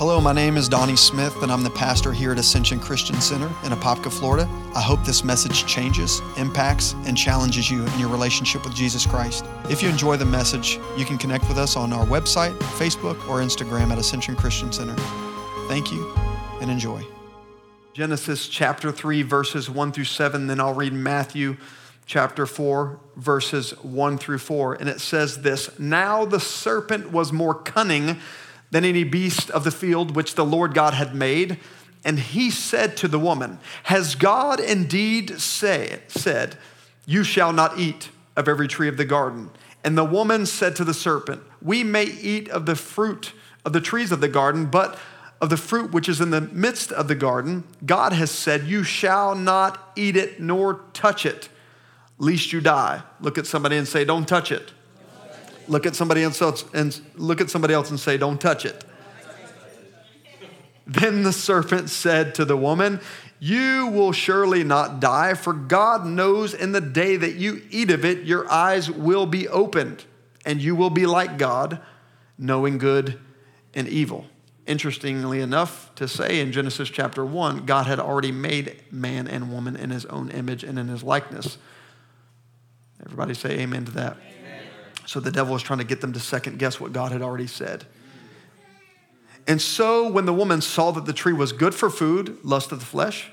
Hello, my name is Donnie Smith, and I'm the pastor here at Ascension Christian Center in Apopka, Florida. I hope this message changes, impacts, and challenges you in your relationship with Jesus Christ. If you enjoy the message, you can connect with us on our website, Facebook, or Instagram at Ascension Christian Center. Thank you and enjoy. Genesis chapter 3, verses 1 through 7, then I'll read Matthew chapter 4, verses 1 through 4. And it says this Now the serpent was more cunning than any beast of the field which the Lord God had made. And he said to the woman, Has God indeed say, said, You shall not eat of every tree of the garden? And the woman said to the serpent, We may eat of the fruit of the trees of the garden, but of the fruit which is in the midst of the garden, God has said, You shall not eat it nor touch it, lest you die. Look at somebody and say, Don't touch it. Look at somebody else and look at somebody else and say, Don't touch it. Then the serpent said to the woman, You will surely not die, for God knows in the day that you eat of it, your eyes will be opened, and you will be like God, knowing good and evil. Interestingly enough, to say in Genesis chapter 1, God had already made man and woman in his own image and in his likeness. Everybody say amen to that. So the devil was trying to get them to second guess what God had already said. And so when the woman saw that the tree was good for food, lust of the flesh,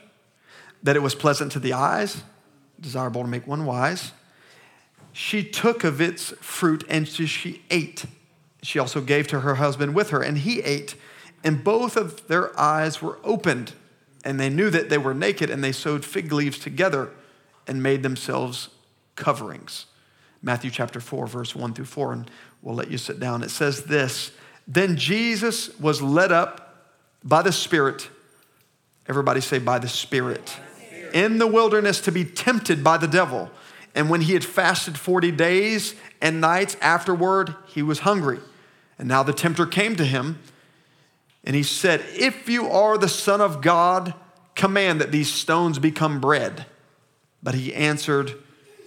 that it was pleasant to the eyes, desirable to make one wise, she took of its fruit and she ate. She also gave to her husband with her, and he ate. And both of their eyes were opened, and they knew that they were naked, and they sewed fig leaves together and made themselves coverings. Matthew chapter 4, verse 1 through 4, and we'll let you sit down. It says this Then Jesus was led up by the Spirit. Everybody say, by the Spirit. In the wilderness to be tempted by the devil. And when he had fasted 40 days and nights afterward, he was hungry. And now the tempter came to him, and he said, If you are the Son of God, command that these stones become bread. But he answered,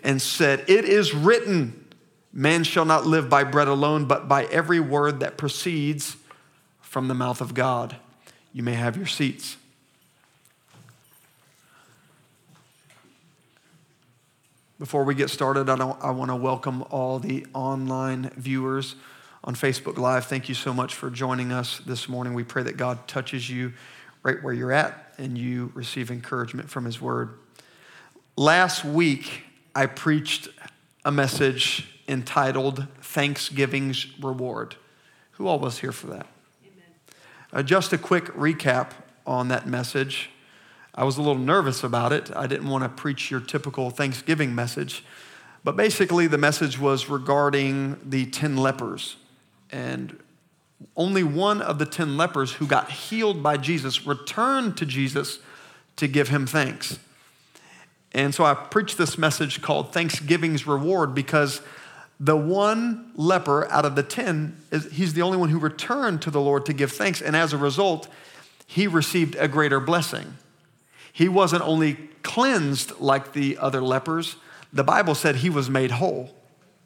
and said, It is written, man shall not live by bread alone, but by every word that proceeds from the mouth of God. You may have your seats. Before we get started, I, I want to welcome all the online viewers on Facebook Live. Thank you so much for joining us this morning. We pray that God touches you right where you're at and you receive encouragement from His Word. Last week, I preached a message entitled Thanksgiving's Reward. Who all was here for that? Uh, just a quick recap on that message. I was a little nervous about it. I didn't want to preach your typical Thanksgiving message. But basically, the message was regarding the 10 lepers. And only one of the 10 lepers who got healed by Jesus returned to Jesus to give him thanks. And so I preached this message called Thanksgiving's Reward because the one leper out of the 10, is, he's the only one who returned to the Lord to give thanks. And as a result, he received a greater blessing. He wasn't only cleansed like the other lepers, the Bible said he was made whole.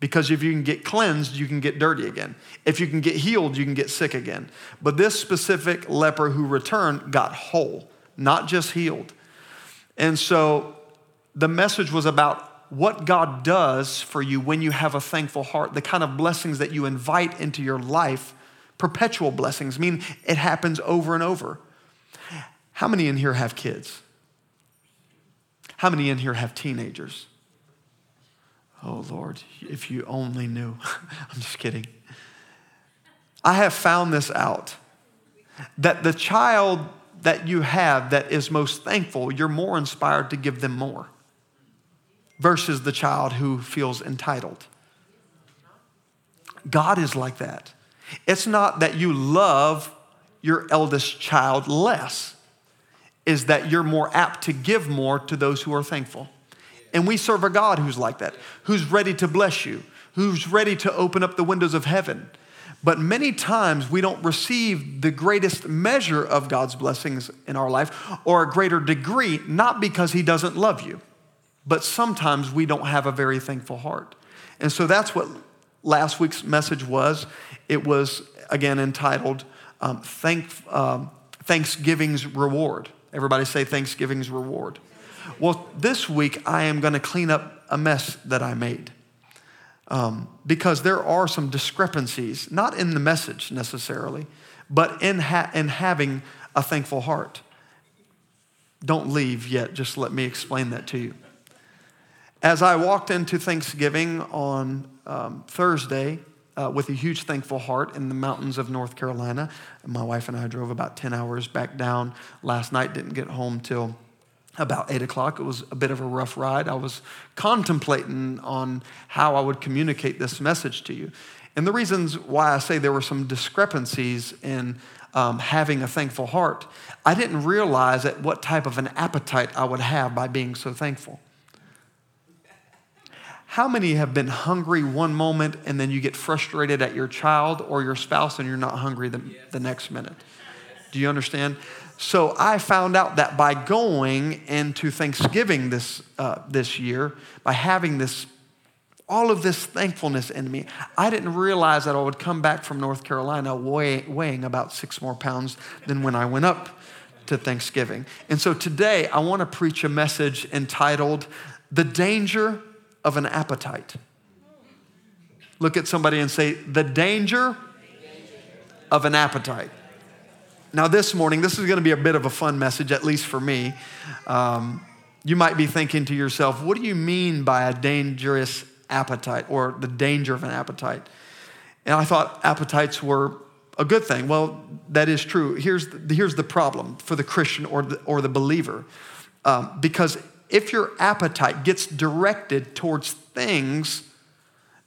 Because if you can get cleansed, you can get dirty again. If you can get healed, you can get sick again. But this specific leper who returned got whole, not just healed. And so the message was about what God does for you when you have a thankful heart, the kind of blessings that you invite into your life, perpetual blessings, mean it happens over and over. How many in here have kids? How many in here have teenagers? Oh Lord, if you only knew. I'm just kidding. I have found this out that the child that you have that is most thankful, you're more inspired to give them more versus the child who feels entitled. God is like that. It's not that you love your eldest child less, is that you're more apt to give more to those who are thankful. And we serve a God who's like that, who's ready to bless you, who's ready to open up the windows of heaven. But many times we don't receive the greatest measure of God's blessings in our life or a greater degree, not because He doesn't love you but sometimes we don't have a very thankful heart. And so that's what last week's message was. It was, again, entitled um, thank, um, Thanksgiving's reward. Everybody say Thanksgiving's reward. Well, this week I am going to clean up a mess that I made. Um, because there are some discrepancies, not in the message necessarily, but in, ha- in having a thankful heart. Don't leave yet, just let me explain that to you. As I walked into Thanksgiving on um, Thursday uh, with a huge thankful heart in the mountains of North Carolina, my wife and I drove about 10 hours back down last night, didn't get home till about eight o'clock. It was a bit of a rough ride. I was contemplating on how I would communicate this message to you. And the reasons why I say there were some discrepancies in um, having a thankful heart, I didn't realize at what type of an appetite I would have by being so thankful. How many have been hungry one moment and then you get frustrated at your child or your spouse and you're not hungry the, the next minute? Do you understand? So I found out that by going into Thanksgiving this, uh, this year, by having this all of this thankfulness in me. I didn't realize that I would come back from North Carolina weigh, weighing about six more pounds than when I went up to Thanksgiving. And so today I want to preach a message entitled The Danger of an Appetite. Look at somebody and say, The danger of an appetite. Now, this morning, this is going to be a bit of a fun message, at least for me. Um, you might be thinking to yourself, what do you mean by a dangerous appetite or the danger of an appetite. And I thought appetites were a good thing. Well, that is true. Here's the, here's the problem for the Christian or the, or the believer. Um, because if your appetite gets directed towards things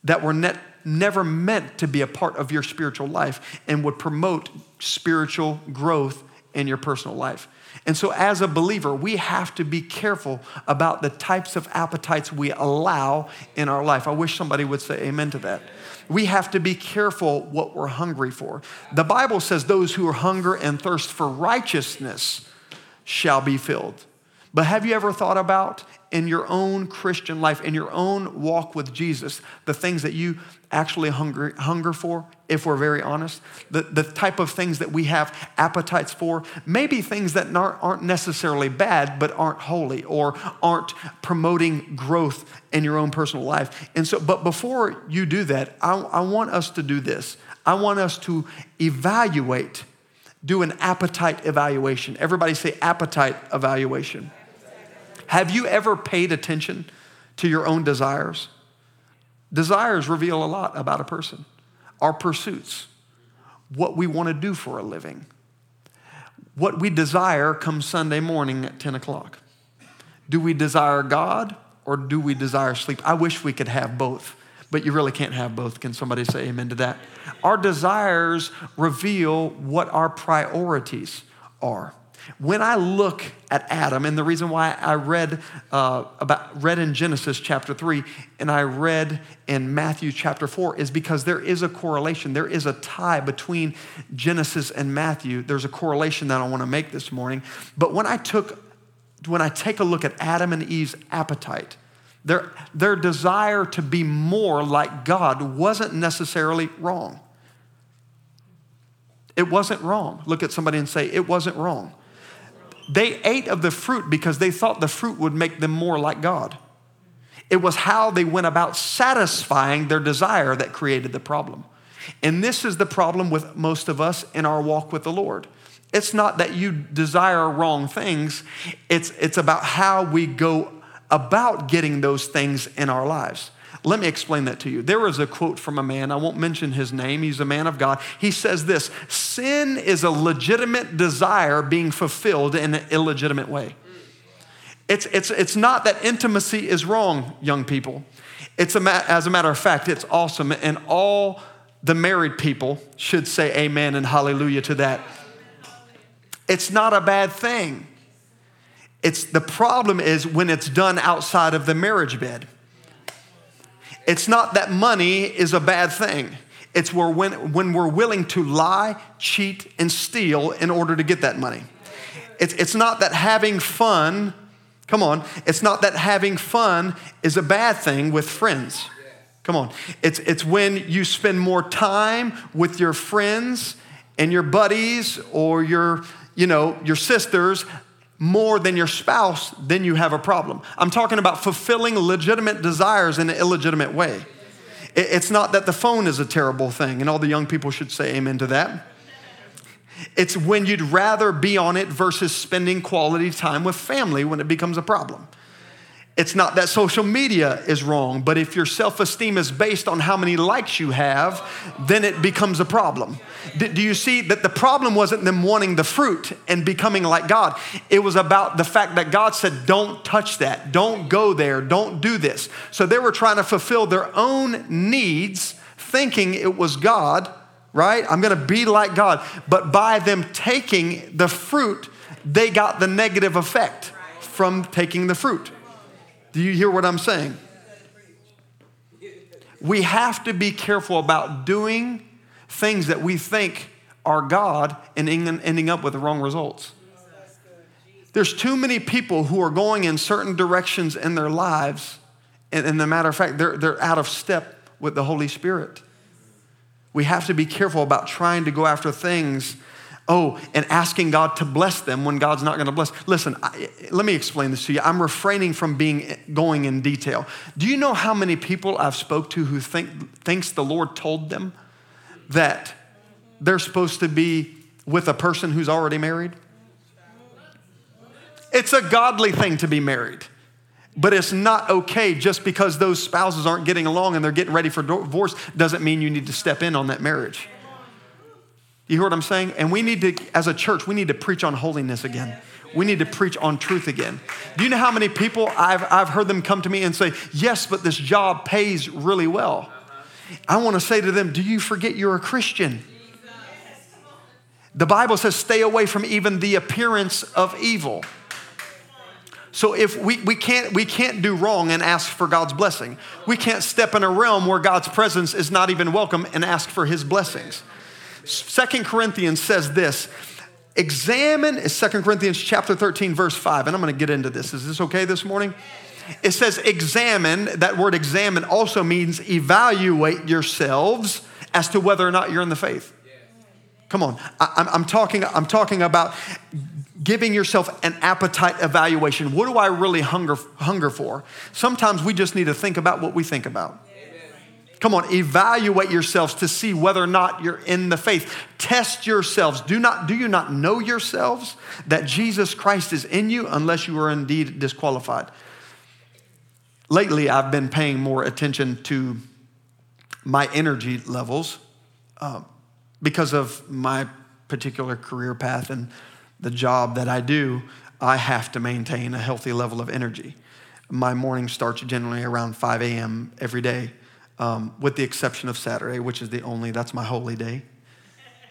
that were net, never meant to be a part of your spiritual life and would promote spiritual growth in your personal life, and so, as a believer, we have to be careful about the types of appetites we allow in our life. I wish somebody would say amen to that. We have to be careful what we're hungry for. The Bible says, Those who are hunger and thirst for righteousness shall be filled. But have you ever thought about in your own Christian life, in your own walk with Jesus, the things that you actually hunger, hunger for, if we're very honest, the, the type of things that we have appetites for, maybe things that aren't, necessarily bad, but aren't holy or aren't promoting growth in your own personal life. And so, but before you do that, I, I want us to do this. I want us to evaluate, do an appetite evaluation. Everybody say appetite evaluation. Have you ever paid attention to your own desires? Desires reveal a lot about a person. Our pursuits, what we want to do for a living. What we desire comes Sunday morning at 10 o'clock. Do we desire God or do we desire sleep? I wish we could have both, but you really can't have both. Can somebody say amen to that? Our desires reveal what our priorities are. When I look at Adam, and the reason why I read uh, about read in Genesis chapter three and I read in Matthew chapter four is because there is a correlation. There is a tie between Genesis and Matthew. There's a correlation that I want to make this morning. But when I took when I take a look at Adam and Eve's appetite, their, their desire to be more like God wasn't necessarily wrong. It wasn't wrong. Look at somebody and say, It wasn't wrong. They ate of the fruit because they thought the fruit would make them more like God. It was how they went about satisfying their desire that created the problem. And this is the problem with most of us in our walk with the Lord. It's not that you desire wrong things, it's, it's about how we go about getting those things in our lives. Let me explain that to you. There was a quote from a man, I won't mention his name, he's a man of God. He says this Sin is a legitimate desire being fulfilled in an illegitimate way. It's, it's, it's not that intimacy is wrong, young people. It's a, as a matter of fact, it's awesome. And all the married people should say amen and hallelujah to that. It's not a bad thing. It's the problem is when it's done outside of the marriage bed. It's not that money is a bad thing. It's where when, when we're willing to lie, cheat, and steal in order to get that money. It's, it's not that having fun, come on, it's not that having fun is a bad thing with friends. Come on. It's, it's when you spend more time with your friends and your buddies or your, you know, your sisters more than your spouse, then you have a problem. I'm talking about fulfilling legitimate desires in an illegitimate way. It's not that the phone is a terrible thing, and all the young people should say amen to that. It's when you'd rather be on it versus spending quality time with family when it becomes a problem. It's not that social media is wrong, but if your self esteem is based on how many likes you have, then it becomes a problem. Do you see that the problem wasn't them wanting the fruit and becoming like God? It was about the fact that God said, don't touch that, don't go there, don't do this. So they were trying to fulfill their own needs, thinking it was God, right? I'm gonna be like God. But by them taking the fruit, they got the negative effect from taking the fruit. Do you hear what I'm saying? We have to be careful about doing things that we think are God and ending up with the wrong results. There's too many people who are going in certain directions in their lives, and, and the matter of fact, they're, they're out of step with the Holy Spirit. We have to be careful about trying to go after things oh, and asking God to bless them when God's not going to bless. Listen, I, let me explain this to you. I'm refraining from being going in detail. Do you know how many people I've spoke to who think thinks the Lord told them that they're supposed to be with a person who's already married? It's a godly thing to be married. But it's not okay just because those spouses aren't getting along and they're getting ready for divorce doesn't mean you need to step in on that marriage. You hear what I'm saying? And we need to, as a church, we need to preach on holiness again. We need to preach on truth again. Do you know how many people I've, I've heard them come to me and say, Yes, but this job pays really well? I want to say to them, Do you forget you're a Christian? The Bible says, Stay away from even the appearance of evil. So if we, we, can't, we can't do wrong and ask for God's blessing. We can't step in a realm where God's presence is not even welcome and ask for his blessings. Second Corinthians says this examine is Second Corinthians chapter 13 verse 5 and I'm going to get into this. Is this okay this morning? It says examine, that word examine also means evaluate yourselves as to whether or not you're in the faith. Come on. I, am talking, I'm talking about giving yourself an appetite evaluation. What do I really hunger, hunger for? Sometimes we just need to think about what we think about. Come on, evaluate yourselves to see whether or not you're in the faith. Test yourselves. Do not do you not know yourselves that Jesus Christ is in you unless you are indeed disqualified? Lately, I've been paying more attention to my energy levels uh, because of my particular career path and the job that I do. I have to maintain a healthy level of energy. My morning starts generally around 5 a.m. every day um, with the exception of Saturday, which is the only, that's my holy day.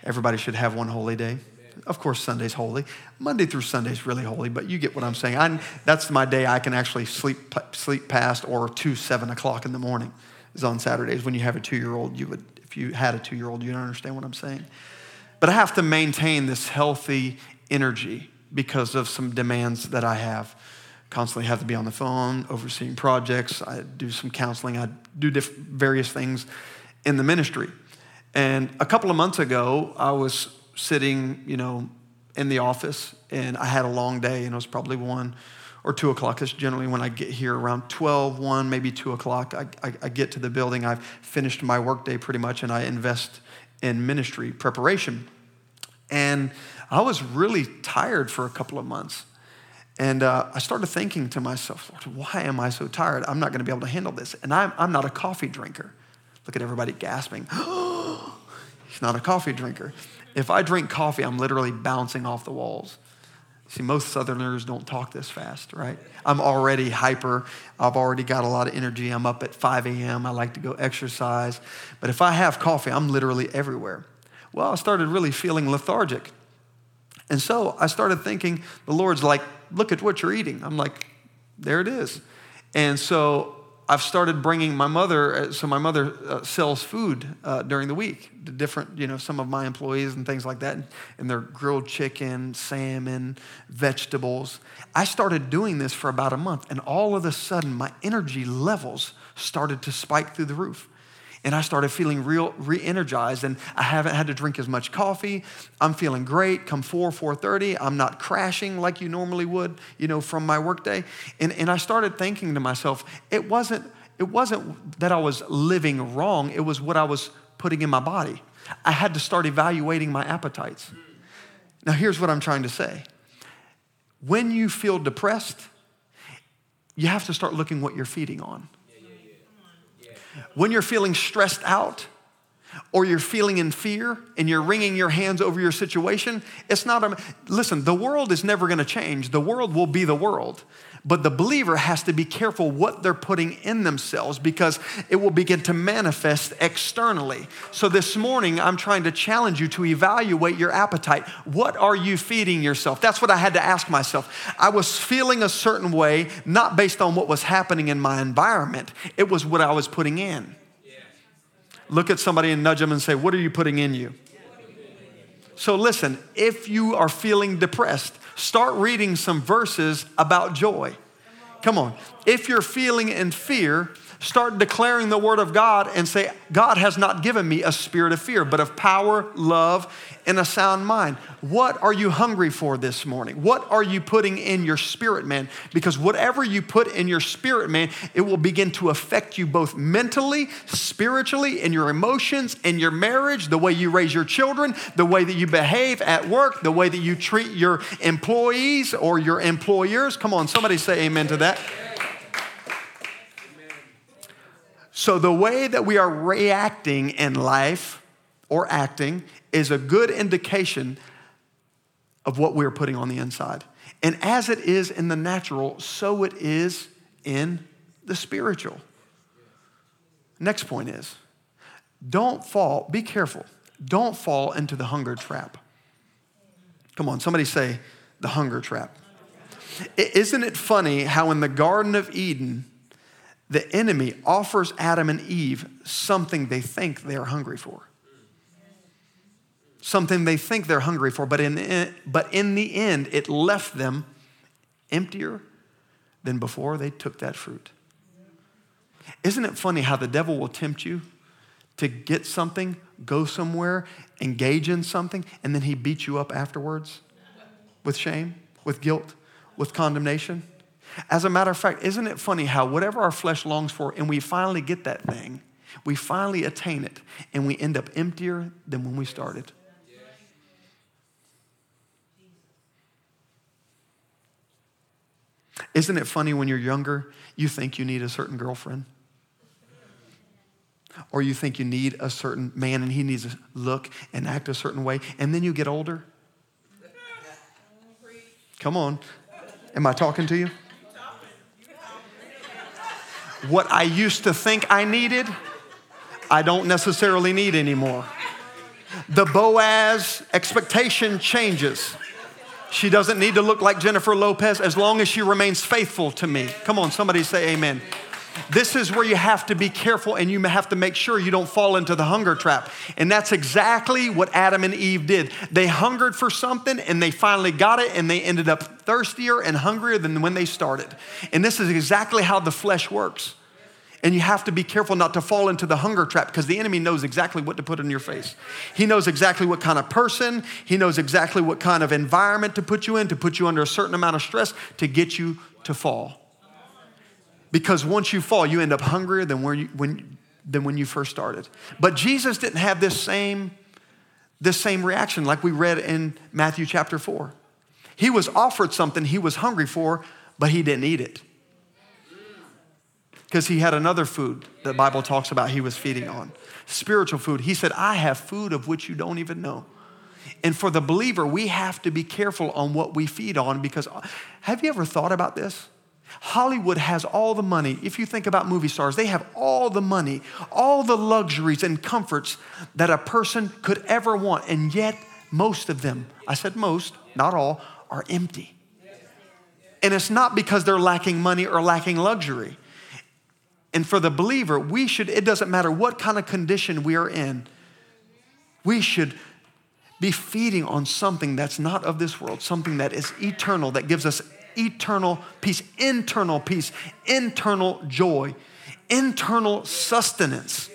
Everybody should have one holy day. Of course, Sunday's holy. Monday through Sunday's really holy, but you get what I'm saying. I, that's my day I can actually sleep, sleep past or to 7 o'clock in the morning is on Saturdays. When you have a two year old, you would, if you had a two year old, you'd understand what I'm saying. But I have to maintain this healthy energy because of some demands that I have constantly have to be on the phone, overseeing projects. I do some counseling. I do diff- various things in the ministry. And a couple of months ago, I was sitting, you know, in the office, and I had a long day, and it was probably one or two o'clock. That's generally when I get here around 12, 1, maybe 2 o'clock. I, I, I get to the building. I've finished my workday pretty much, and I invest in ministry preparation. And I was really tired for a couple of months. And uh, I started thinking to myself, Lord, why am I so tired? I'm not going to be able to handle this. And I'm, I'm not a coffee drinker. Look at everybody gasping. He's not a coffee drinker. If I drink coffee, I'm literally bouncing off the walls. See, most Southerners don't talk this fast, right? I'm already hyper. I've already got a lot of energy. I'm up at 5 a.m. I like to go exercise. But if I have coffee, I'm literally everywhere. Well, I started really feeling lethargic. And so I started thinking, the Lord's like, look at what you're eating. I'm like, there it is. And so I've started bringing my mother, uh, so my mother uh, sells food uh, during the week to different, you know, some of my employees and things like that, and they're grilled chicken, salmon, vegetables. I started doing this for about a month, and all of a sudden my energy levels started to spike through the roof. And I started feeling real re-energized and I haven't had to drink as much coffee. I'm feeling great. Come 4, 4.30, I'm not crashing like you normally would, you know, from my workday. And, and I started thinking to myself, it wasn't, it wasn't that I was living wrong, it was what I was putting in my body. I had to start evaluating my appetites. Now, here's what I'm trying to say. When you feel depressed, you have to start looking what you're feeding on. When you're feeling stressed out or you're feeling in fear and you're wringing your hands over your situation, it's not a, listen, the world is never gonna change. The world will be the world. But the believer has to be careful what they're putting in themselves because it will begin to manifest externally. So this morning, I'm trying to challenge you to evaluate your appetite. What are you feeding yourself? That's what I had to ask myself. I was feeling a certain way, not based on what was happening in my environment, it was what I was putting in. Look at somebody and nudge them and say, What are you putting in you? So listen, if you are feeling depressed, start reading some verses about joy. Come on. If you're feeling in fear, start declaring the word of God and say, God has not given me a spirit of fear, but of power, love, and a sound mind. What are you hungry for this morning? What are you putting in your spirit, man? Because whatever you put in your spirit, man, it will begin to affect you both mentally, spiritually, in your emotions, in your marriage, the way you raise your children, the way that you behave at work, the way that you treat your employees or your employers. Come on, somebody say amen to that. So, the way that we are reacting in life or acting is a good indication of what we're putting on the inside. And as it is in the natural, so it is in the spiritual. Next point is don't fall, be careful, don't fall into the hunger trap. Come on, somebody say the hunger trap. Isn't it funny how in the Garden of Eden, the enemy offers Adam and Eve something they think they are hungry for. Something they think they're hungry for, but in, but in the end, it left them emptier than before they took that fruit. Isn't it funny how the devil will tempt you to get something, go somewhere, engage in something, and then he beats you up afterwards with shame, with guilt, with condemnation? As a matter of fact, isn't it funny how whatever our flesh longs for, and we finally get that thing, we finally attain it, and we end up emptier than when we started? Isn't it funny when you're younger, you think you need a certain girlfriend? Or you think you need a certain man and he needs to look and act a certain way, and then you get older? Come on. Am I talking to you? What I used to think I needed, I don't necessarily need anymore. The Boaz expectation changes. She doesn't need to look like Jennifer Lopez as long as she remains faithful to me. Come on, somebody say amen. This is where you have to be careful and you have to make sure you don't fall into the hunger trap. And that's exactly what Adam and Eve did. They hungered for something and they finally got it and they ended up thirstier and hungrier than when they started. And this is exactly how the flesh works. And you have to be careful not to fall into the hunger trap because the enemy knows exactly what to put in your face. He knows exactly what kind of person, he knows exactly what kind of environment to put you in, to put you under a certain amount of stress to get you to fall. Because once you fall, you end up hungrier than, you, when, than when you first started. But Jesus didn't have this same, this same reaction like we read in Matthew chapter 4. He was offered something he was hungry for, but he didn't eat it. Because he had another food the Bible talks about he was feeding on spiritual food. He said, I have food of which you don't even know. And for the believer, we have to be careful on what we feed on because uh, have you ever thought about this? Hollywood has all the money. If you think about movie stars, they have all the money, all the luxuries and comforts that a person could ever want. And yet, most of them, I said most, not all, are empty. And it's not because they're lacking money or lacking luxury. And for the believer, we should, it doesn't matter what kind of condition we are in, we should be feeding on something that's not of this world, something that is eternal, that gives us eternal peace, internal peace, internal joy, internal sustenance.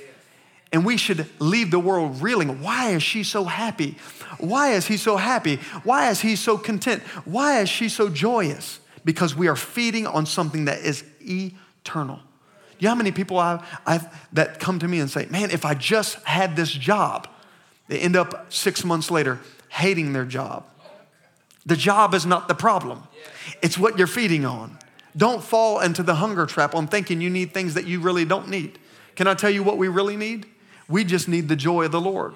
And we should leave the world reeling. Why is she so happy? Why is he so happy? Why is he so content? Why is she so joyous? Because we are feeding on something that is eternal. You know how many people I've, I've, that come to me and say, Man, if I just had this job, they end up six months later hating their job. The job is not the problem, it's what you're feeding on. Don't fall into the hunger trap on thinking you need things that you really don't need. Can I tell you what we really need? We just need the joy of the Lord.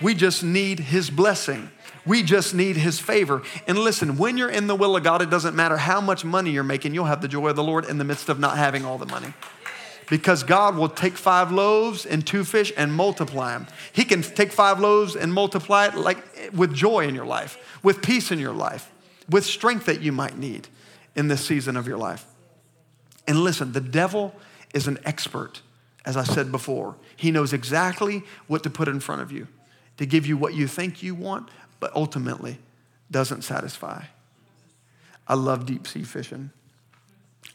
We just need His blessing. We just need His favor. And listen, when you're in the will of God, it doesn't matter how much money you're making, you'll have the joy of the Lord in the midst of not having all the money. Because God will take five loaves and two fish and multiply them. He can take five loaves and multiply it like with joy in your life, with peace in your life, with strength that you might need in this season of your life. And listen, the devil is an expert, as I said before. He knows exactly what to put in front of you to give you what you think you want, but ultimately doesn't satisfy. I love deep sea fishing.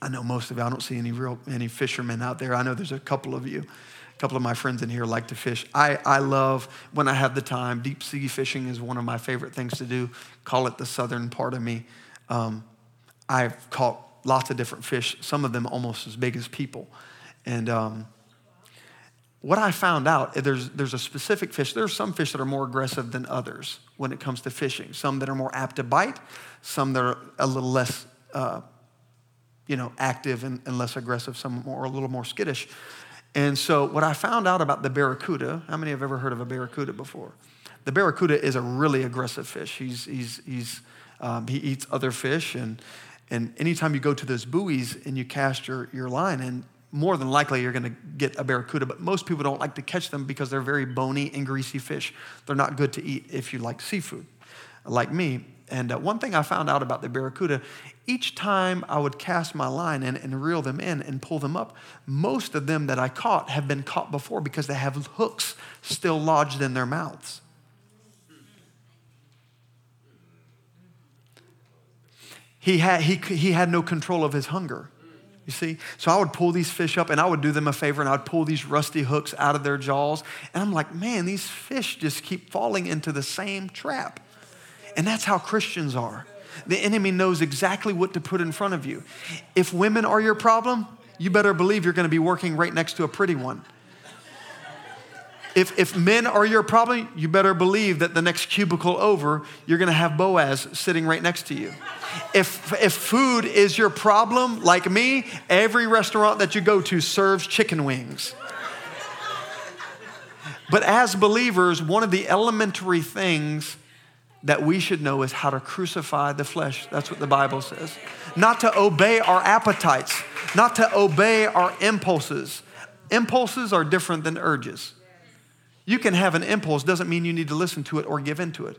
I know most of you, I don't see any real any fishermen out there. I know there's a couple of you. A couple of my friends in here like to fish. I, I love when I have the time. Deep sea fishing is one of my favorite things to do. Call it the southern part of me. Um, I've caught lots of different fish, some of them almost as big as people. And um, what I found out, there's, there's a specific fish. There are some fish that are more aggressive than others when it comes to fishing. Some that are more apt to bite, some that are a little less, uh, you know, active and, and less aggressive, some more a little more skittish. And so, what I found out about the barracuda, how many have ever heard of a barracuda before? The barracuda is a really aggressive fish. He's, he's, he's, um, he eats other fish, and, and anytime you go to those buoys and you cast your, your line in, more than likely you're going to get a barracuda, but most people don't like to catch them because they're very bony and greasy fish. They're not good to eat if you like seafood, like me. And uh, one thing I found out about the barracuda, each time I would cast my line in and reel them in and pull them up, most of them that I caught have been caught before because they have hooks still lodged in their mouths. He had, he, he had no control of his hunger. You see? So I would pull these fish up and I would do them a favor and I'd pull these rusty hooks out of their jaws. And I'm like, man, these fish just keep falling into the same trap. And that's how Christians are. The enemy knows exactly what to put in front of you. If women are your problem, you better believe you're going to be working right next to a pretty one. If, if men are your problem, you better believe that the next cubicle over, you're going to have Boaz sitting right next to you. If, if food is your problem, like me, every restaurant that you go to serves chicken wings. But as believers, one of the elementary things that we should know is how to crucify the flesh. That's what the Bible says. Not to obey our appetites, not to obey our impulses. Impulses are different than urges. You can have an impulse, doesn't mean you need to listen to it or give in to it.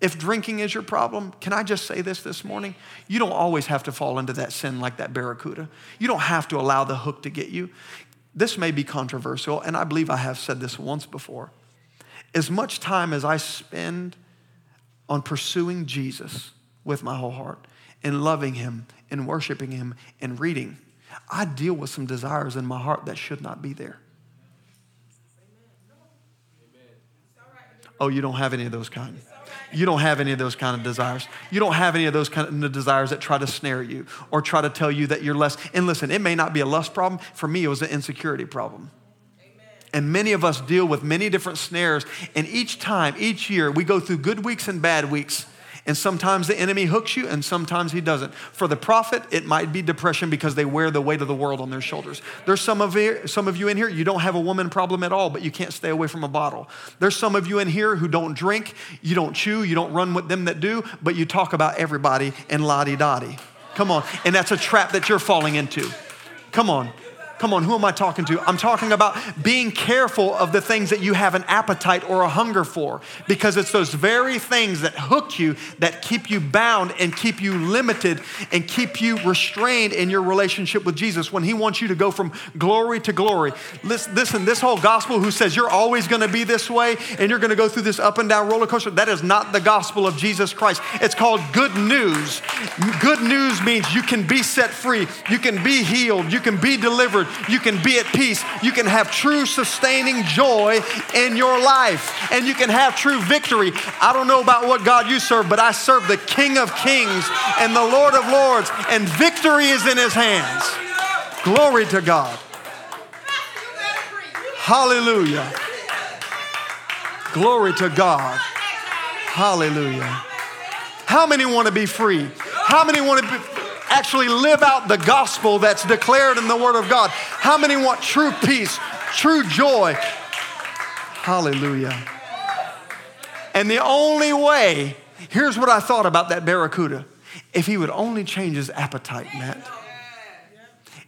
If drinking is your problem, can I just say this this morning? You don't always have to fall into that sin like that barracuda. You don't have to allow the hook to get you. This may be controversial, and I believe I have said this once before. As much time as I spend on pursuing Jesus with my whole heart and loving Him and worshiping Him and reading, I deal with some desires in my heart that should not be there. Oh, you don't have any of those kind. You don't have any of those kind of desires. You don't have any of those kind of desires that try to snare you or try to tell you that you're less. And listen, it may not be a lust problem. For me, it was an insecurity problem. And many of us deal with many different snares. And each time, each year, we go through good weeks and bad weeks. And sometimes the enemy hooks you, and sometimes he doesn't. For the prophet, it might be depression because they wear the weight of the world on their shoulders. There's some of, you, some of you in here, you don't have a woman problem at all, but you can't stay away from a bottle. There's some of you in here who don't drink, you don't chew, you don't run with them that do, but you talk about everybody and la di dotty. Come on. And that's a trap that you're falling into. Come on. Come on, who am I talking to? I'm talking about being careful of the things that you have an appetite or a hunger for because it's those very things that hook you, that keep you bound and keep you limited and keep you restrained in your relationship with Jesus when He wants you to go from glory to glory. Listen, listen this whole gospel who says you're always going to be this way and you're going to go through this up and down roller coaster, that is not the gospel of Jesus Christ. It's called good news. Good news means you can be set free, you can be healed, you can be delivered, You can be at peace. You can have true sustaining joy in your life. And you can have true victory. I don't know about what God you serve, but I serve the King of Kings and the Lord of Lords, and victory is in his hands. Glory to God. Hallelujah. Glory to God. Hallelujah. How many want to be free? How many want to be, actually live out the gospel that's declared in the Word of God? How many want true peace, true joy? Hallelujah. And the only way, here's what I thought about that barracuda. If he would only change his appetite, Matt.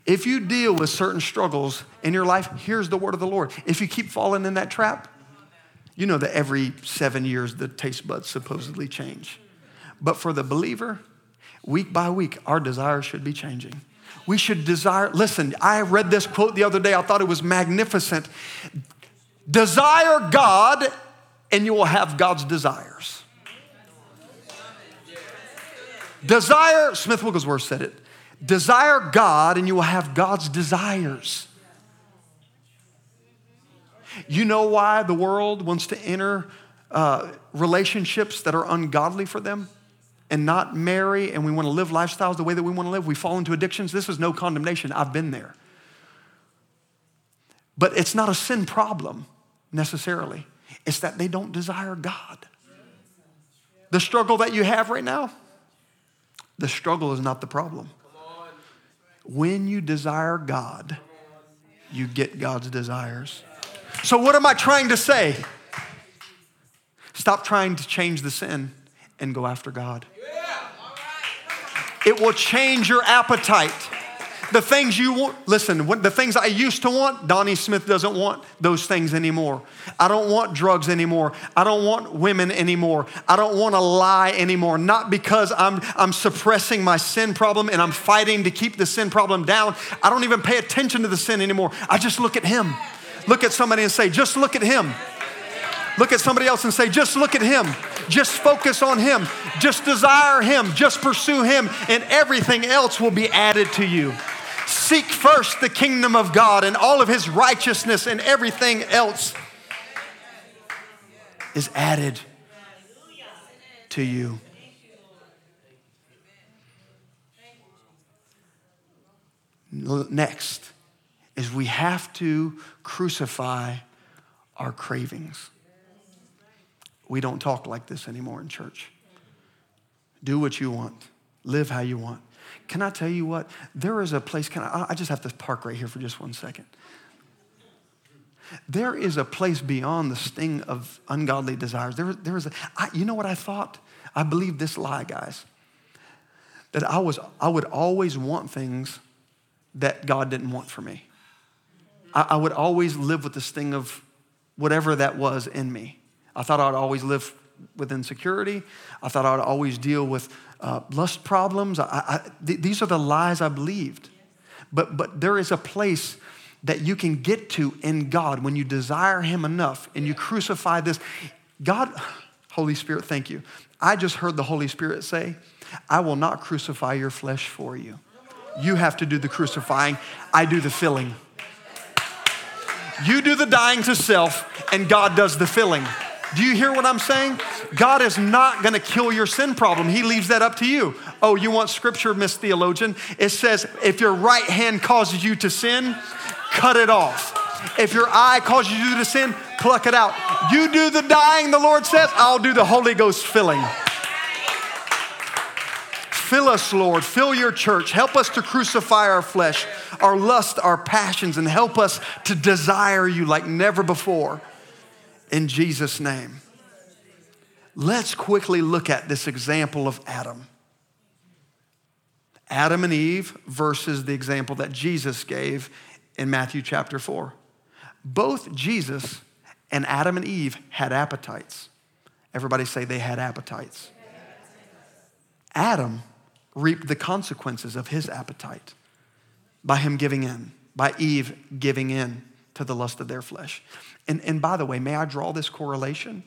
If you deal with certain struggles in your life, here's the word of the Lord. If you keep falling in that trap, you know that every seven years the taste buds supposedly change. But for the believer, week by week, our desires should be changing. We should desire, listen, I read this quote the other day, I thought it was magnificent. Desire God, and you will have God's desires. Desire, Smith Wigglesworth said it, desire God, and you will have God's desires. You know why the world wants to enter uh, relationships that are ungodly for them and not marry, and we want to live lifestyles the way that we want to live? We fall into addictions. This is no condemnation. I've been there. But it's not a sin problem necessarily, it's that they don't desire God. The struggle that you have right now, the struggle is not the problem. When you desire God, you get God's desires. So, what am I trying to say? Stop trying to change the sin and go after God. It will change your appetite. The things you want, listen, the things I used to want, Donnie Smith doesn't want those things anymore. I don't want drugs anymore. I don't want women anymore. I don't want to lie anymore. Not because I'm, I'm suppressing my sin problem and I'm fighting to keep the sin problem down. I don't even pay attention to the sin anymore. I just look at Him. Look at somebody and say, just look at him. Look at somebody else and say, just look at him. Just focus on him. Just desire him. Just pursue him, and everything else will be added to you. Seek first the kingdom of God and all of his righteousness, and everything else is added to you. Next is we have to crucify our cravings. We don't talk like this anymore in church. Do what you want, live how you want. Can I tell you what? There is a place, can I, I just have to park right here for just one second. There is a place beyond the sting of ungodly desires. There, there is a, I, you know what I thought? I believed this lie, guys. That I, was, I would always want things that God didn't want for me. I, I would always live with the sting of whatever that was in me. I thought I'd always live with insecurity. I thought I'd always deal with uh, lust problems. I, I, th- these are the lies I believed. But, but there is a place that you can get to in God when you desire Him enough and you crucify this. God, Holy Spirit, thank you. I just heard the Holy Spirit say, I will not crucify your flesh for you. You have to do the crucifying, I do the filling. You do the dying to self, and God does the filling. Do you hear what I'm saying? God is not going to kill your sin problem. He leaves that up to you. Oh, you want scripture, Miss Theologian? It says, if your right hand causes you to sin, cut it off. If your eye causes you to sin, pluck it out. You do the dying, the Lord says, I'll do the Holy Ghost filling. Fill us, Lord. Fill your church. Help us to crucify our flesh, our lust, our passions, and help us to desire you like never before. In Jesus' name. Let's quickly look at this example of Adam. Adam and Eve versus the example that Jesus gave in Matthew chapter 4. Both Jesus and Adam and Eve had appetites. Everybody say they had appetites. Adam reaped the consequences of his appetite by him giving in, by Eve giving in to the lust of their flesh. And, and by the way, may I draw this correlation?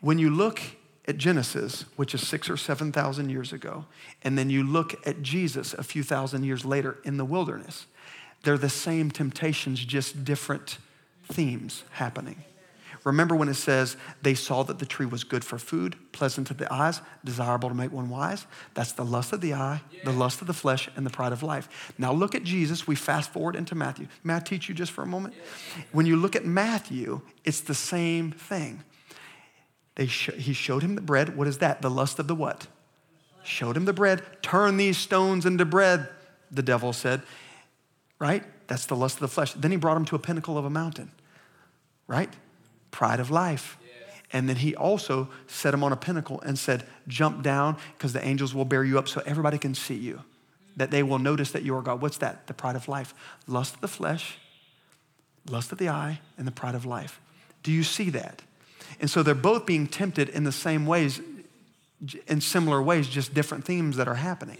When you look at Genesis, which is six or 7,000 years ago, and then you look at Jesus a few thousand years later in the wilderness, They're the same temptations, just different themes happening. Remember when it says they saw that the tree was good for food, pleasant to the eyes, desirable to make one wise? That's the lust of the eye, the lust of the flesh, and the pride of life. Now look at Jesus. We fast forward into Matthew. May I teach you just for a moment? When you look at Matthew, it's the same thing. They sh- he showed him the bread. What is that? The lust of the what? Showed him the bread. Turn these stones into bread, the devil said. Right? That's the lust of the flesh. Then he brought him to a pinnacle of a mountain. Right? Pride of life. And then he also set him on a pinnacle and said, Jump down because the angels will bear you up so everybody can see you, that they will notice that you are God. What's that? The pride of life. Lust of the flesh, lust of the eye, and the pride of life. Do you see that? And so they're both being tempted in the same ways, in similar ways, just different themes that are happening.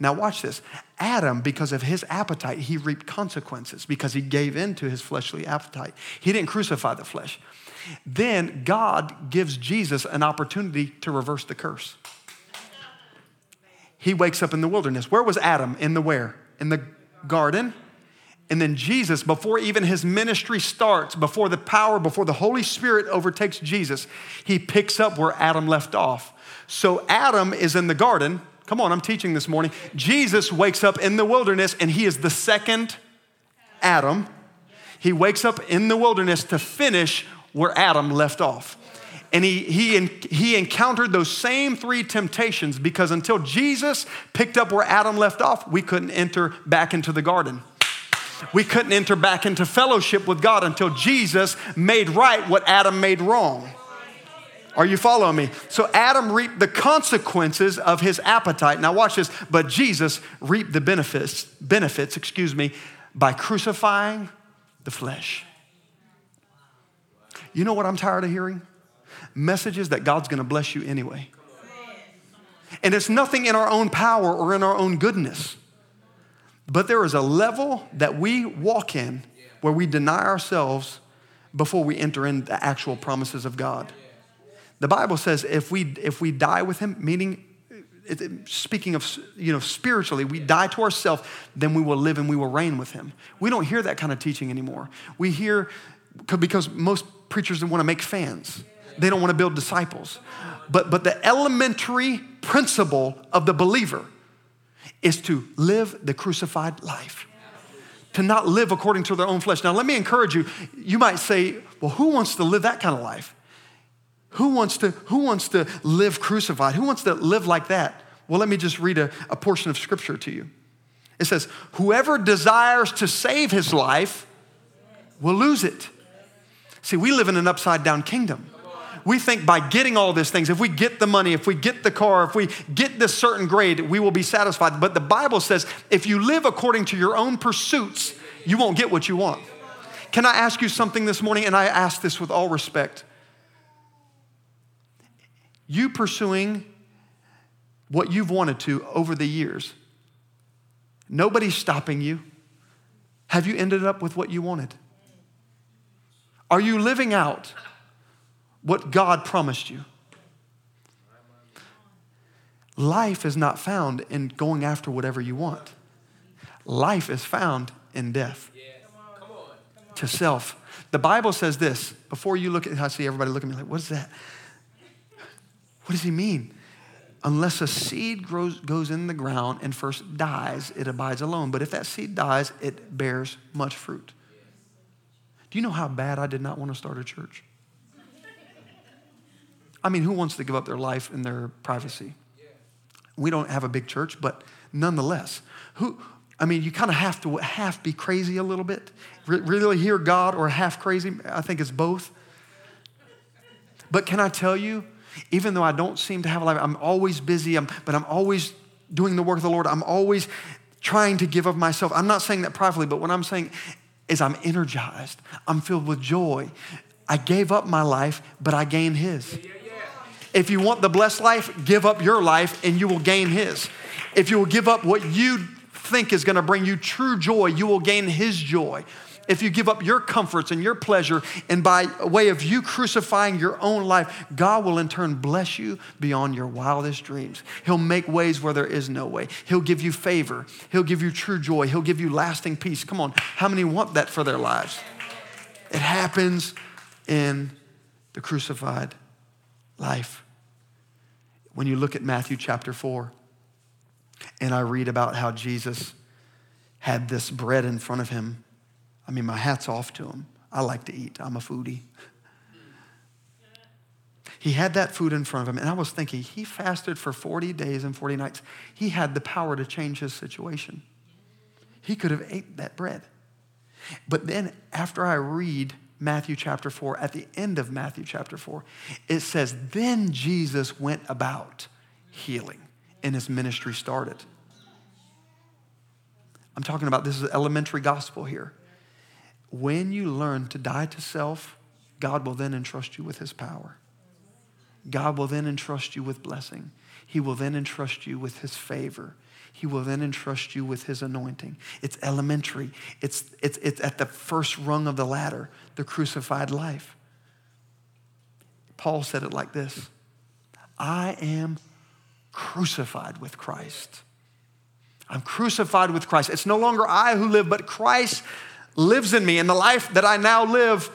Now, watch this. Adam, because of his appetite, he reaped consequences because he gave in to his fleshly appetite. He didn't crucify the flesh. Then God gives Jesus an opportunity to reverse the curse. He wakes up in the wilderness. Where was Adam? In the where? In the garden. And then Jesus, before even his ministry starts, before the power, before the Holy Spirit overtakes Jesus, he picks up where Adam left off. So Adam is in the garden. Come on, I'm teaching this morning. Jesus wakes up in the wilderness and he is the second Adam. He wakes up in the wilderness to finish where Adam left off. And he, he, he encountered those same three temptations because until Jesus picked up where Adam left off, we couldn't enter back into the garden. We couldn't enter back into fellowship with God until Jesus made right what Adam made wrong. Are you following me? So Adam reaped the consequences of his appetite. Now watch this, but Jesus reaped the benefits, benefits, excuse me, by crucifying the flesh. You know what I'm tired of hearing? Messages that God's gonna bless you anyway. And it's nothing in our own power or in our own goodness. But there is a level that we walk in where we deny ourselves before we enter in the actual promises of God. The Bible says if we, if we die with Him, meaning speaking of you know spiritually we die to ourselves then we will live and we will reign with him we don't hear that kind of teaching anymore we hear because most preachers don't want to make fans. They don't want to build disciples. But, but the elementary principle of the believer is to live the crucified life, to not live according to their own flesh. Now, let me encourage you. You might say, well, who wants to live that kind of life? Who wants to, who wants to live crucified? Who wants to live like that? Well, let me just read a, a portion of scripture to you. It says, Whoever desires to save his life will lose it. See, we live in an upside down kingdom. We think by getting all these things, if we get the money, if we get the car, if we get this certain grade, we will be satisfied. But the Bible says if you live according to your own pursuits, you won't get what you want. Can I ask you something this morning? And I ask this with all respect. You pursuing what you've wanted to over the years, nobody's stopping you. Have you ended up with what you wanted? Are you living out what God promised you? Life is not found in going after whatever you want. Life is found in death to self. The Bible says this before you look at, I see everybody looking at me like, what is that? What does he mean? Unless a seed grows, goes in the ground and first dies, it abides alone. But if that seed dies, it bears much fruit. Do you know how bad I did not want to start a church? I mean, who wants to give up their life and their privacy? We don't have a big church, but nonetheless, who, I mean, you kind of have to half be crazy a little bit, really hear God, or half crazy. I think it's both. But can I tell you, even though I don't seem to have a life, I'm always busy, I'm, but I'm always doing the work of the Lord. I'm always trying to give of myself. I'm not saying that privately, but what I'm saying is I'm energized. I'm filled with joy. I gave up my life, but I gained His. If you want the blessed life, give up your life and you will gain His. If you will give up what you think is going to bring you true joy, you will gain His joy. If you give up your comforts and your pleasure, and by way of you crucifying your own life, God will in turn bless you beyond your wildest dreams. He'll make ways where there is no way. He'll give you favor. He'll give you true joy. He'll give you lasting peace. Come on, how many want that for their lives? It happens in the crucified life. When you look at Matthew chapter 4, and I read about how Jesus had this bread in front of him I mean, my hat's off to him. I like to eat, I'm a foodie. He had that food in front of him, and I was thinking, he fasted for 40 days and 40 nights. He had the power to change his situation. He could have ate that bread. But then, after I read Matthew chapter 4, at the end of Matthew chapter 4, it says, Then Jesus went about healing, and his ministry started. I'm talking about this is elementary gospel here. When you learn to die to self, God will then entrust you with his power. God will then entrust you with blessing. He will then entrust you with his favor. He will then entrust you with his anointing. It's elementary, it's, it's, it's at the first rung of the ladder, the crucified life. Paul said it like this I am crucified with Christ. I'm crucified with Christ. It's no longer I who live, but Christ lives in me. And the life that I now live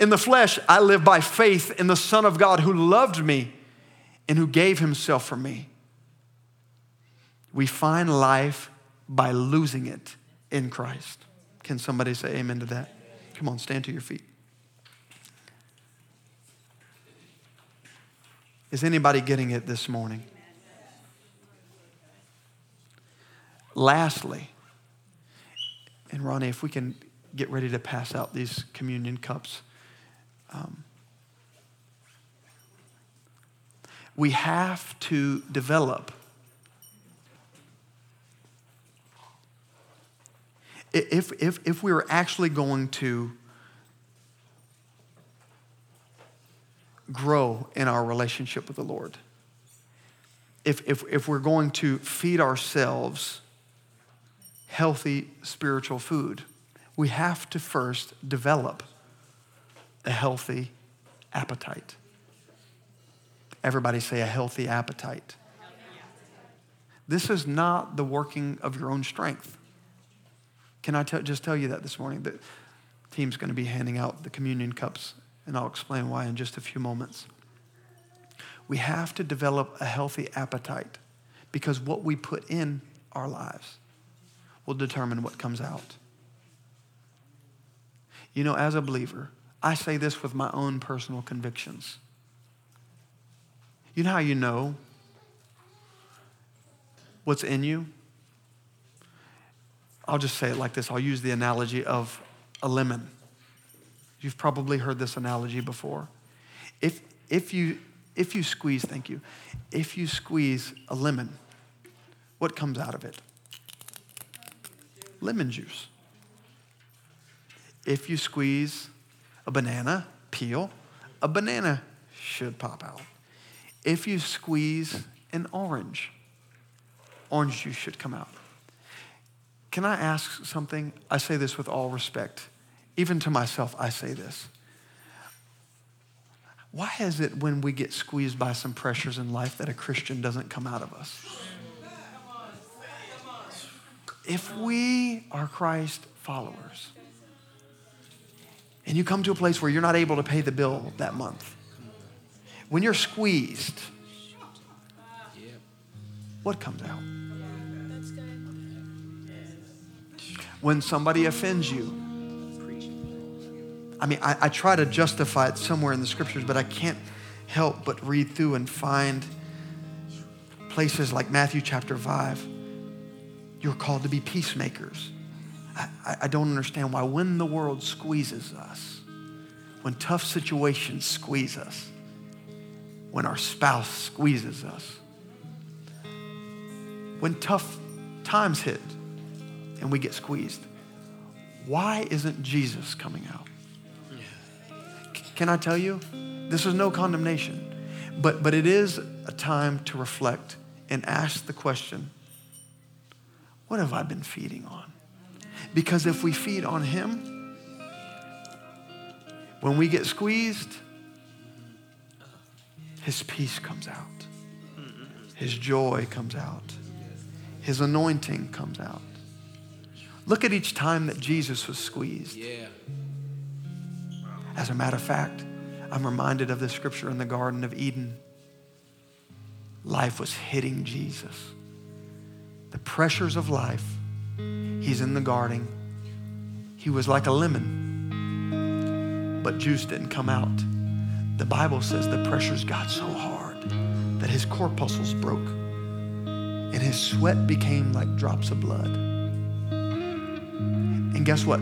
in the flesh, I live by faith in the Son of God who loved me and who gave himself for me. We find life by losing it in Christ. Can somebody say amen to that? Come on, stand to your feet. Is anybody getting it this morning? Lastly, Ronnie, if we can get ready to pass out these communion cups. Um, we have to develop if, if, if we are actually going to grow in our relationship with the Lord, if, if, if we're going to feed ourselves healthy spiritual food, we have to first develop a healthy appetite. Everybody say a healthy appetite. This is not the working of your own strength. Can I just tell you that this morning? The team's going to be handing out the communion cups, and I'll explain why in just a few moments. We have to develop a healthy appetite because what we put in our lives will determine what comes out. You know, as a believer, I say this with my own personal convictions. You know how you know what's in you? I'll just say it like this I'll use the analogy of a lemon. You've probably heard this analogy before. If, if, you, if you squeeze, thank you, if you squeeze a lemon, what comes out of it? Lemon juice. If you squeeze a banana peel, a banana should pop out. If you squeeze an orange, orange juice should come out. Can I ask something? I say this with all respect. Even to myself, I say this. Why is it when we get squeezed by some pressures in life that a Christian doesn't come out of us? If we are Christ followers and you come to a place where you're not able to pay the bill that month, when you're squeezed, what comes out? When somebody offends you, I mean, I, I, try to justify it somewhere in the scriptures, but I can't help but read through and find places like Matthew chapter 5 you're called to be peacemakers. I, I don't understand why, when the world squeezes us, when tough situations squeeze us, when our spouse squeezes us, when tough times hit and we get squeezed, why isn't Jesus coming out? Can I tell you? This is no condemnation, but, but it is a time to reflect and ask the question what have I been feeding on? Because if we feed on Him, When we get squeezed, His peace comes out, His joy comes out, His anointing comes out. Look at each time that Jesus was squeezed. Yeah. As a matter of fact, I'm reminded of the scripture in the Garden of Eden. Life was hitting Jesus. The pressures of life. He's in the garden. He was like a lemon, but juice didn't come out. The Bible says the pressures got so hard that his corpuscles broke and his sweat became like drops of blood. And guess what?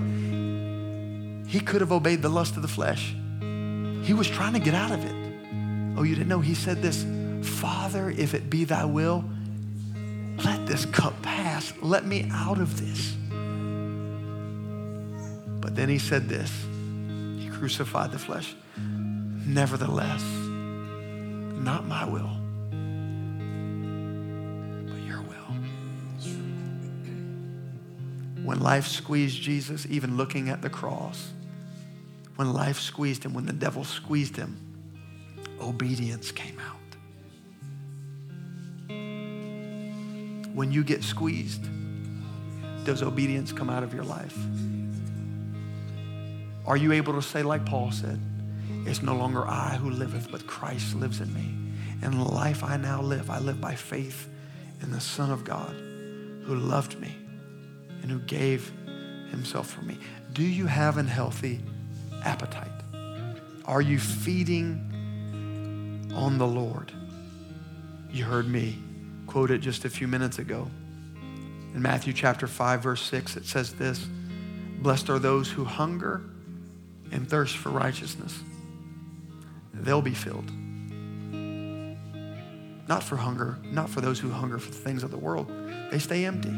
He could have obeyed the lust of the flesh. He was trying to get out of it. Oh, you didn't know? He said this Father, if it be thy will, let this cup pass. Let me out of this. But then he said this He crucified the flesh. Nevertheless, not my will, but your will. When life squeezed Jesus, even looking at the cross, when life squeezed him, when the devil squeezed him, obedience came out. When you get squeezed, does obedience come out of your life? Are you able to say, like Paul said, it's no longer I who liveth, but Christ lives in me. And the life I now live, I live by faith in the Son of God who loved me and who gave himself for me. Do you have an healthy appetite? Are you feeding on the Lord? You heard me quote it just a few minutes ago. In Matthew chapter 5, verse 6, it says this Blessed are those who hunger and thirst for righteousness, they'll be filled. Not for hunger, not for those who hunger for the things of the world, they stay empty.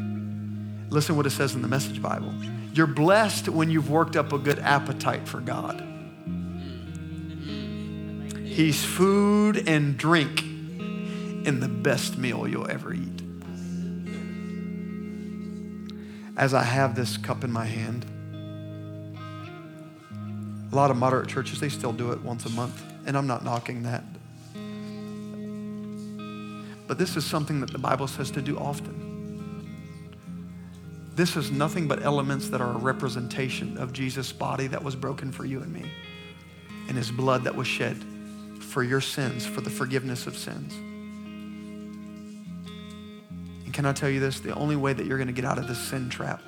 Listen what it says in the Message Bible. You're blessed when you've worked up a good appetite for God. He's food and drink in the best meal you'll ever eat. As I have this cup in my hand, a lot of moderate churches, they still do it once a month, and I'm not knocking that. But this is something that the Bible says to do often. This is nothing but elements that are a representation of Jesus' body that was broken for you and me, and his blood that was shed for your sins, for the forgiveness of sins. Can I tell you this? The only way that you're going to get out of this sin trap,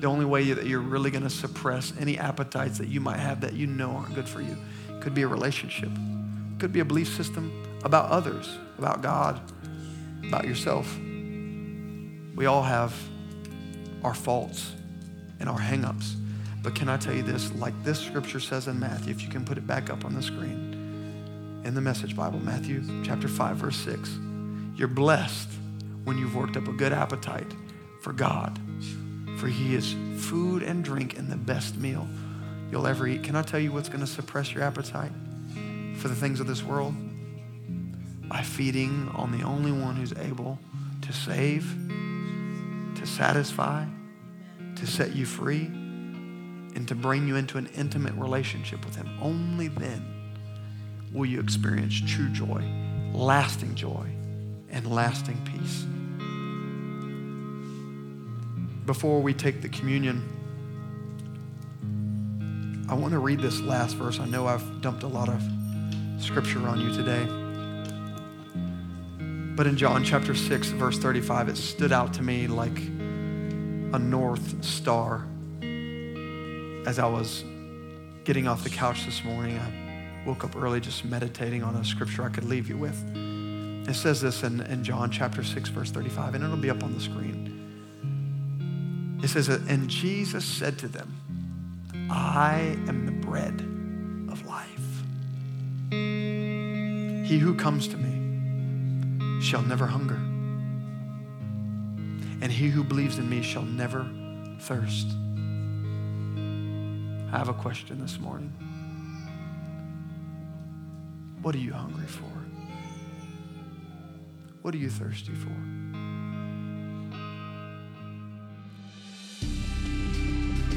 the only way that you're really going to suppress any appetites that you might have that you know aren't good for you, could be a relationship, could be a belief system about others, about God, about yourself. We all have our faults and our hangups. But can I tell you this? Like this scripture says in Matthew, if you can put it back up on the screen, in the Message Bible, Matthew chapter 5, verse 6. You're blessed when you've worked up a good appetite for God, for He is food and drink and the best meal you'll ever eat. Can I tell you what's going to suppress your appetite for the things of this world? By feeding on the only one who's able to save, to satisfy, to set you free, and to bring you into an intimate relationship with Him. Only then will you experience true joy, lasting joy, and lasting peace. Before we take the communion, I want to read this last verse. I know I've dumped a lot of scripture on you today. But in John chapter 6, verse 35, it stood out to me like a north star as I was getting off the couch this morning. I woke up early just meditating on a scripture I could leave you with. It says this in, in John chapter 6, verse 35, and it'll be up on the screen. It says, And Jesus said to them, I am the bread of life. He who comes to me shall never hunger, and he who believes in me shall never thirst. I have a question this morning. What are you hungry for? What are you thirsty for?